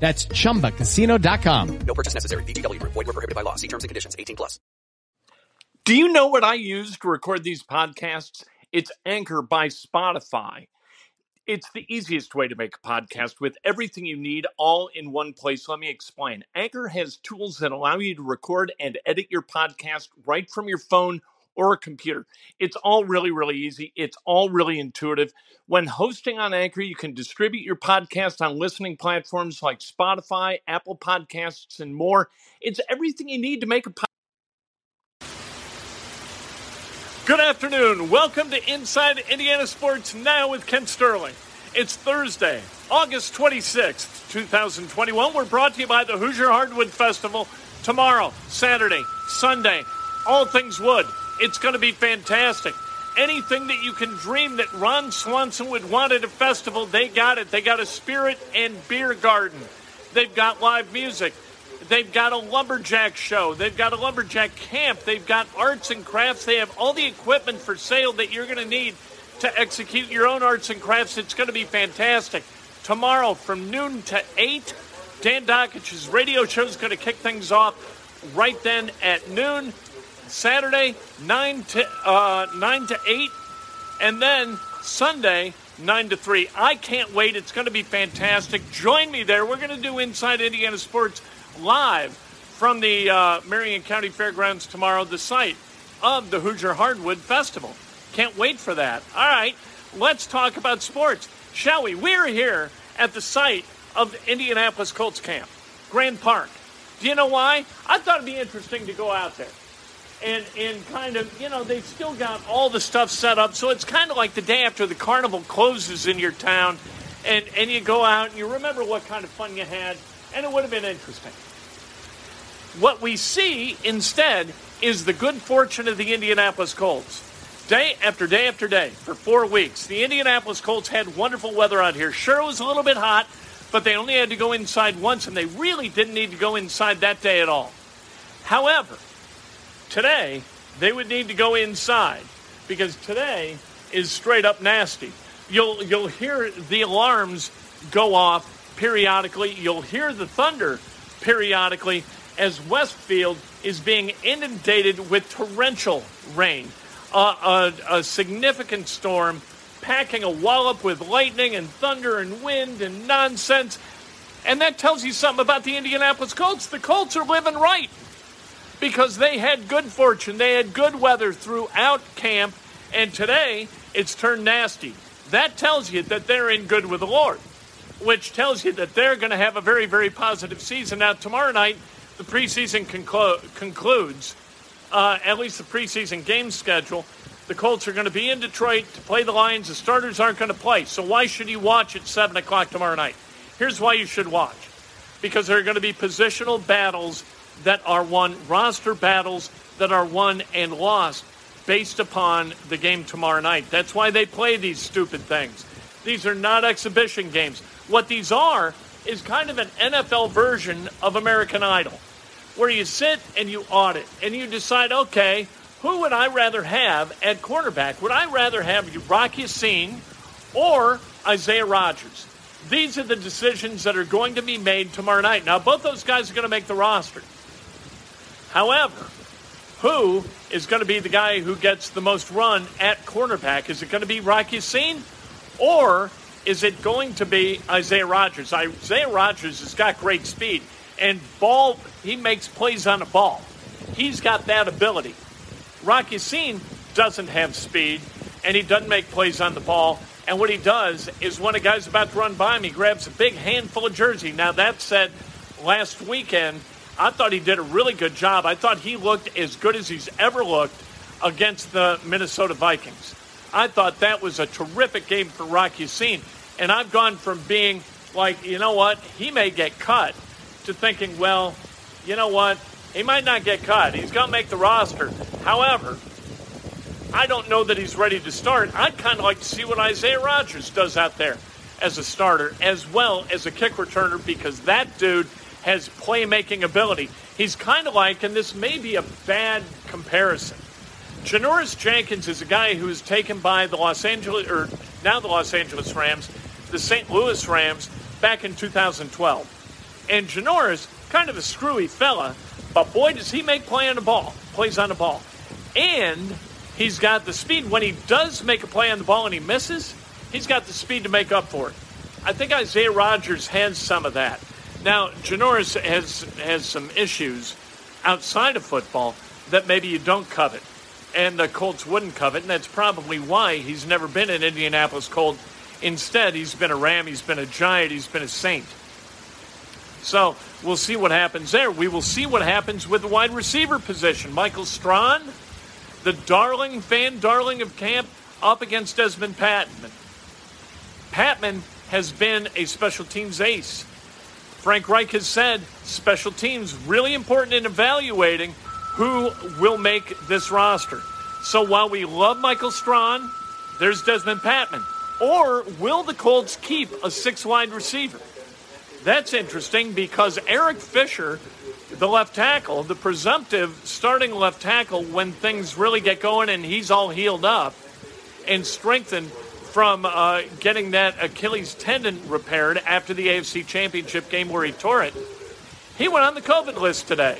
That's ChumbaCasino.com. No purchase necessary. VGW Group. Void were prohibited by law. See terms and conditions. 18 plus. Do you know what I use to record these podcasts? It's Anchor by Spotify. It's the easiest way to make a podcast with everything you need all in one place. Let me explain. Anchor has tools that allow you to record and edit your podcast right from your phone or a computer. It's all really, really easy. It's all really intuitive. When hosting on Anchor, you can distribute your podcast on listening platforms like Spotify, Apple Podcasts, and more. It's everything you need to make a podcast. Good afternoon. Welcome to Inside Indiana Sports Now with Kent Sterling. It's Thursday, August 26th, 2021. We're brought to you by the Hoosier Hardwood Festival tomorrow, Saturday, Sunday, all things wood. It's going to be fantastic. Anything that you can dream that Ron Swanson would want at a festival, they got it. They got a spirit and beer garden. They've got live music. They've got a lumberjack show. They've got a lumberjack camp. They've got arts and crafts. They have all the equipment for sale that you're going to need to execute your own arts and crafts. It's going to be fantastic. Tomorrow from noon to 8, Dan Dakich's radio show is going to kick things off right then at noon. Saturday, 9 to, uh, 9 to 8, and then Sunday, 9 to 3. I can't wait. It's going to be fantastic. Join me there. We're going to do Inside Indiana Sports live from the uh, Marion County Fairgrounds tomorrow, the site of the Hoosier Hardwood Festival. Can't wait for that. All right, let's talk about sports, shall we? We're here at the site of the Indianapolis Colts camp, Grand Park. Do you know why? I thought it'd be interesting to go out there and and kind of you know they've still got all the stuff set up. So it's kind of like the day after the carnival closes in your town and and you go out and you remember what kind of fun you had and it would have been interesting. What we see instead is the good fortune of the indianapolis colts. Day after day after day for four weeks the indianapolis colts had wonderful weather out here. Sure it was a little bit hot but they only had to go inside once and they really didn't need to go inside that day at all. However Today, they would need to go inside because today is straight up nasty. You'll you'll hear the alarms go off periodically. You'll hear the thunder periodically as Westfield is being inundated with torrential rain. Uh, a, a significant storm packing a wallop with lightning and thunder and wind and nonsense. And that tells you something about the Indianapolis Colts. The Colts are living right because they had good fortune. They had good weather throughout camp, and today it's turned nasty. That tells you that they're in good with the Lord, which tells you that they're going to have a very, very positive season. Now, tomorrow night, the preseason conclu- concludes, uh, at least the preseason game schedule. The Colts are going to be in Detroit to play the Lions. The starters aren't going to play. So, why should you watch at 7 o'clock tomorrow night? Here's why you should watch because there are going to be positional battles that are won, roster battles that are won and lost based upon the game tomorrow night. That's why they play these stupid things. These are not exhibition games. What these are is kind of an NFL version of American Idol, where you sit and you audit and you decide, okay, who would I rather have at cornerback? Would I rather have Rock Ya-Sin or Isaiah Rodgers? These are the decisions that are going to be made tomorrow night. Now, both those guys are going to make the roster. However, who is going to be the guy who gets the most run at cornerback? Is it going to be Rocky Ya-Sin or is it going to be Isaiah Rodgers? Isaiah Rodgers has got great speed and ball, he makes plays on the ball. He's got that ability. Rocky Ya-Sin doesn't have speed, and he doesn't make plays on the ball. And what he does is when a guy's about to run by him, he grabs a big handful of jersey. Now, that said, last weekend, I thought he did a really good job. I thought he looked as good as he's ever looked against the Minnesota Vikings. I thought that was a terrific game for Rocky Ya-Sin. And I've gone from being like, you know what, he may get cut, to thinking, well, you know what, he might not get cut. He's going to make the roster. However, I don't know that he's ready to start. I'd kind of like to see what Isaiah Rodgers does out there as a starter, as well as a kick returner, because that dude has playmaking ability. He's kind of like, and this may be a bad comparison. Janoris Jenkins is a guy who was taken by the Los Angeles, or now the Los Angeles Rams, the St. Louis Rams, back in 2012. And Janoris, kind of a screwy fella, but boy, does he make play on the ball, plays on the ball. And he's got the speed. When he does make a play on the ball and he misses, he's got the speed to make up for it. I think Isaiah Rodgers has some of that. Now, Janoris has has some issues outside of football that maybe you don't covet, and the Colts wouldn't covet, and that's probably why he's never been an Indianapolis Colt. Instead, he's been a Ram, he's been a Giant, he's been a Saint. So we'll see what happens there. We will see what happens with the wide receiver position. Michael Strachan, the darling fan, darling of camp, up against Desmond Patmon. Patmon has been a special teams ace. Frank Reich has said special teams really important in evaluating who will make this roster. So while we love Michael Strachan, there's Desmond Patmon. Or will the Colts keep a six wide receiver? That's interesting because Eric Fisher, the left tackle, the presumptive starting left tackle when things really get going and he's all healed up and strengthened from uh, getting that Achilles tendon repaired after the AFC Championship game where he tore it, he went on the COVID list today.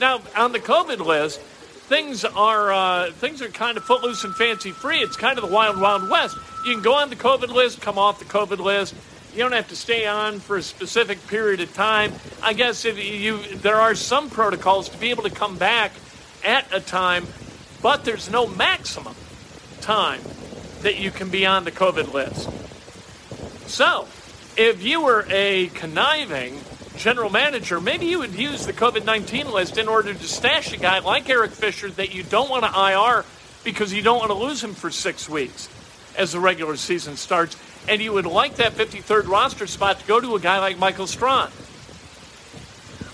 Now, on the COVID list, things are uh, things are kind of footloose and fancy free. It's kind of the wild, wild west. You can go on the COVID list, come off the COVID list. You don't have to stay on for a specific period of time. I guess if you there are some protocols to be able to come back at a time, but there's no maximum time that you can be on the COVID list. So, if you were a conniving general manager, maybe you would use the COVID 19 list in order to stash a guy like Eric Fisher that you don't want to IR because you don't want to lose him for six weeks as the regular season starts and you would like that 53rd roster spot to go to a guy like Michael Strachan.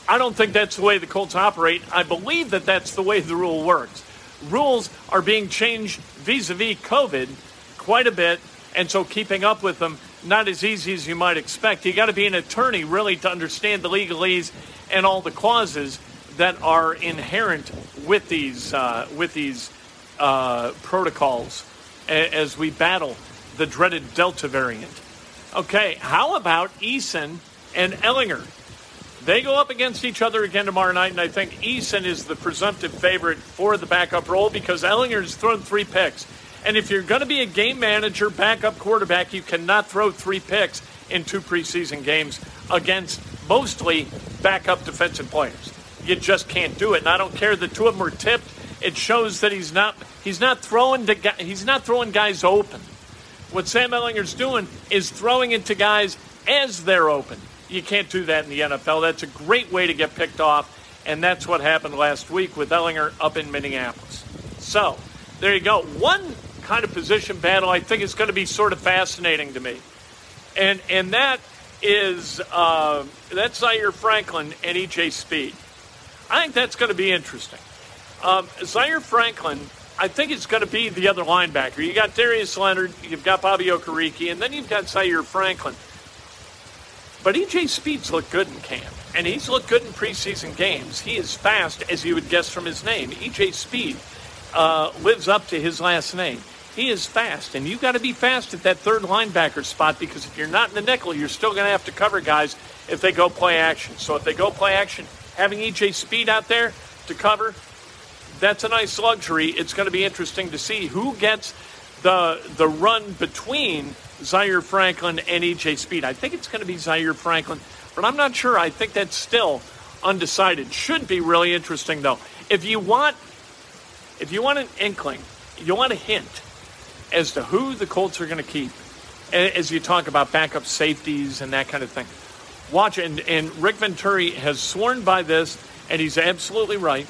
I don't think that's the way the Colts operate. I believe that that's the way the rule works. Rules are being changed vis a vis COVID quite a bit, and so keeping up with them not as easy as you might expect. You got to be an attorney really to understand the legalese and all the clauses that are inherent with these uh, with these uh, protocols as we battle the dreaded Delta variant. Okay, how about Eason and Ehlinger? They go up against each other again tomorrow night, and I think Eason is the presumptive favorite for the backup role because Ehlinger's thrown three picks. And if you're going to be a game manager, backup quarterback, you cannot throw three picks in two preseason games against mostly backup defensive players. You just can't do it. And I don't care the two of them are tipped. It shows that he's not he's not throwing to, he's not throwing guys open. What Sam Ehlinger's doing is throwing it to guys as they're open. You can't do that in the NFL. That's a great way to get picked off, and that's what happened last week with Ehlinger up in Minneapolis. So, there you go. One kind of position battle I think is going to be sort of fascinating to me, and and that is uh, that's Zaire Franklin and EJ Speed. I think that's going to be interesting. Um, Zaire Franklin I think it's going to be the other linebacker. You got Darius Leonard, you've got Bobby Okereke, and then you've got Zaire Franklin. But EJ Speed's looked good in camp, and he's looked good in preseason games. He is fast, as you would guess from his name. EJ Speed uh, lives up to his last name. He is fast, and you've got to be fast at that third linebacker spot because if you're not in the nickel, you're still going to have to cover guys if they go play action. So if they go play action, having EJ Speed out there to cover, that's a nice luxury. It's going to be interesting to see who gets the the run between Zaire Franklin and EJ Speed. I think it's going to be Zaire Franklin, but I'm not sure. I think that's still undecided. Should be really interesting though. If you want if you want an inkling, you want a hint as to who the Colts are going to keep, as you talk about backup safeties and that kind of thing. Watch, and, and Rick Venturi has sworn by this, and he's absolutely right.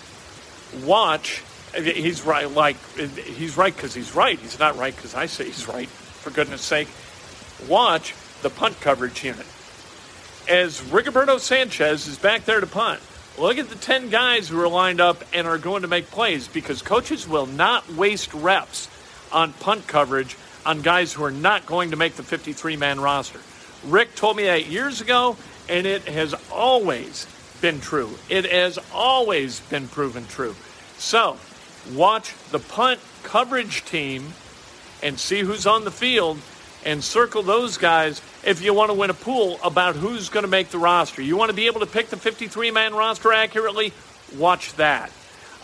Watch, he's right, like, he's right because he's right. He's not right because I say he's right, for goodness sake. Watch the punt coverage unit. As Rigoberto Sanchez is back there to punt, look at the 10 guys who are lined up and are going to make plays because coaches will not waste reps on punt coverage on guys who are not going to make the 53 man roster. Rick told me that years ago, and it has always been true. It has always been proven true. So, watch the punt coverage team and see who's on the field and circle those guys if you want to win a pool about who's going to make the roster. You want to be able to pick the 53 man roster accurately? Watch that.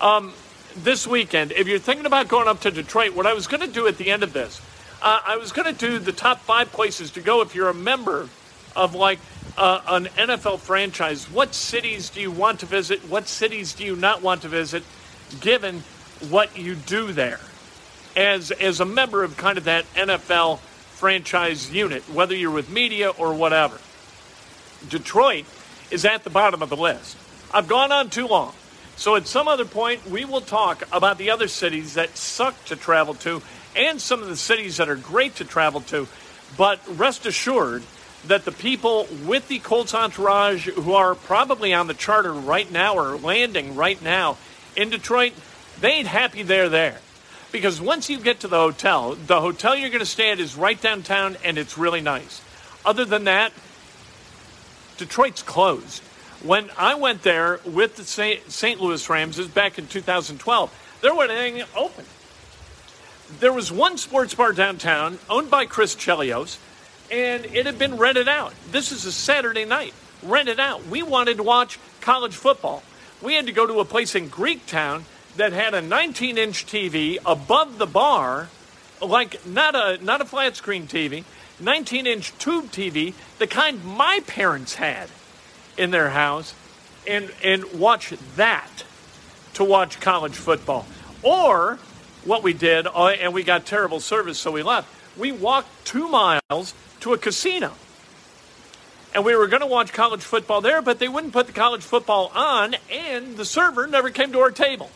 Um, this weekend, if you're thinking about going up to Detroit, what I was going to do at the end of this, uh, I was going to do the top five places to go if you're a member of like uh, an NFL franchise. What cities do you want to visit? What cities do you not want to visit, given what you do there? As, as a member of kind of that NFL franchise unit, whether you're with media or whatever. Detroit is at the bottom of the list. I've gone on too long. So at some other point, we will talk about the other cities that suck to travel to and some of the cities that are great to travel to. But rest assured that the people with the Colts entourage who are probably on the charter right now or landing right now in Detroit, they ain't happy they're there. Because once you get to the hotel, the hotel you're going to stay at is right downtown and it's really nice. Other than that, Detroit's closed. When I went there with the St. Louis Rams, is back in 2012, there wasn't anything open. There was one sports bar downtown owned by Chris Chelios, and it had been rented out. This is a Saturday night, rented out. We wanted to watch college football. We had to go to a place in Greektown that had a 19 inch TV above the bar, like not a not a flat screen TV, 19 inch tube TV, the kind my parents had in their house, and and watch that to watch college football. Or what we did, uh, and we got terrible service, so we left. We walked two miles to a casino. And we were going to watch college football there, but they wouldn't put the college football on, and the server never came to our table.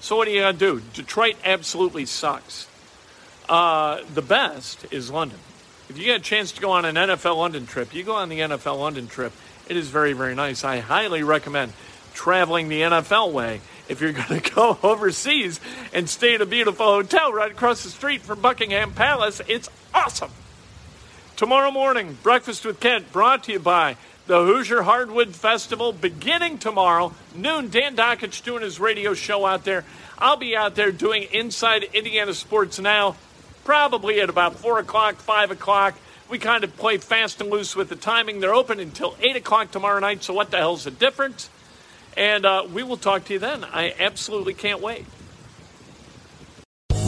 So what are you going to do? Detroit absolutely sucks. Uh, the best is London. If you get a chance to go on an NFL London trip, you go on the NFL London trip. It is very, very nice. I highly recommend traveling the NFL way if you're going to go overseas and stay in a beautiful hotel right across the street from Buckingham Palace. It's awesome. Tomorrow morning, Breakfast with Kent brought to you by the Hoosier Hardwood Festival beginning tomorrow, noon. Dan Dakich doing his radio show out there. I'll be out there doing Inside Indiana Sports Now, probably at about 4 o'clock, 5 o'clock. We kind of play fast and loose with the timing. They're open until 8 o'clock tomorrow night, so what the hell's the difference? And uh, we will talk to you then. I absolutely can't wait.